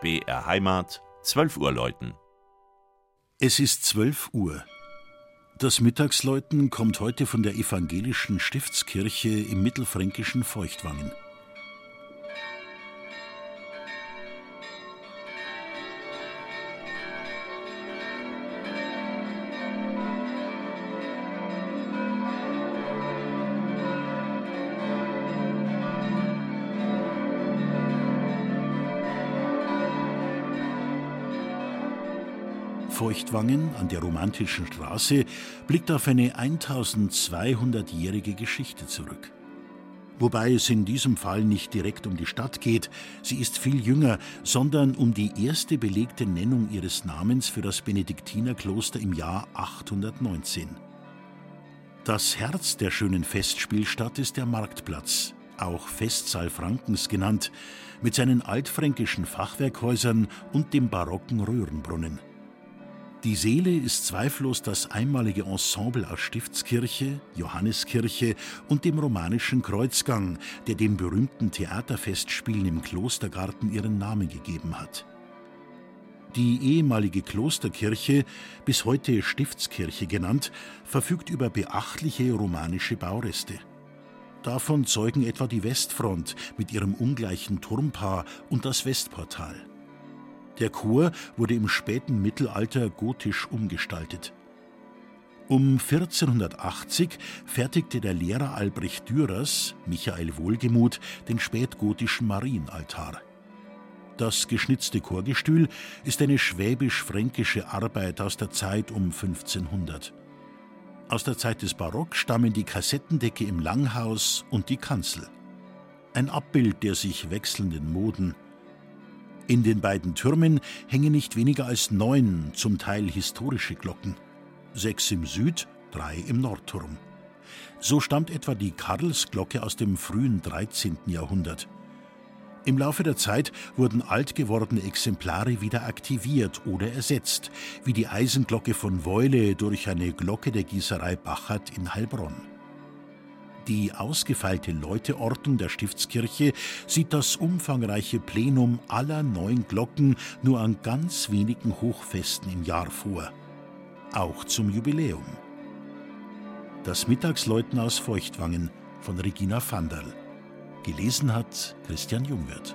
BR Heimat, 12 Uhr läuten. Es ist 12 Uhr. Das Mittagsläuten kommt heute von der evangelischen Stiftskirche im mittelfränkischen Feuchtwangen. Feuchtwangen an der romantischen Straße blickt auf eine 1200-jährige Geschichte zurück. Wobei es in diesem Fall nicht direkt um die Stadt geht, sie ist viel jünger, sondern um die erste belegte Nennung ihres Namens für das Benediktinerkloster im Jahr 819. Das Herz der schönen Festspielstadt ist der Marktplatz, auch Festsaal Frankens genannt, mit seinen altfränkischen Fachwerkhäusern und dem barocken Röhrenbrunnen. Die Seele ist zweifellos das einmalige Ensemble aus Stiftskirche, Johanneskirche und dem romanischen Kreuzgang, der den berühmten Theaterfestspielen im Klostergarten ihren Namen gegeben hat. Die ehemalige Klosterkirche, bis heute Stiftskirche genannt, verfügt über beachtliche romanische Baureste. Davon zeugen etwa die Westfront mit ihrem ungleichen Turmpaar und das Westportal. Der Chor wurde im späten Mittelalter gotisch umgestaltet. Um 1480 fertigte der Lehrer Albrecht Dürers, Michael Wohlgemuth, den spätgotischen Marienaltar. Das geschnitzte Chorgestühl ist eine schwäbisch-fränkische Arbeit aus der Zeit um 1500. Aus der Zeit des Barock stammen die Kassettendecke im Langhaus und die Kanzel. Ein Abbild der sich wechselnden Moden – in den beiden Türmen hängen nicht weniger als neun, zum Teil historische Glocken. Sechs im Süd, drei im Nordturm. So stammt etwa die Karlsglocke aus dem frühen 13. Jahrhundert. Im Laufe der Zeit wurden alt gewordene Exemplare wieder aktiviert oder ersetzt, wie die Eisenglocke von Weule durch eine Glocke der Gießerei Bachert in Heilbronn. Die ausgefeilte Läuteordnung der Stiftskirche sieht das umfangreiche Plenum aller neun Glocken nur an ganz wenigen Hochfesten im Jahr vor. Auch zum Jubiläum. Das Mittagsläuten aus Feuchtwangen von Regina Vanderl. Gelesen hat Christian Jungwirth.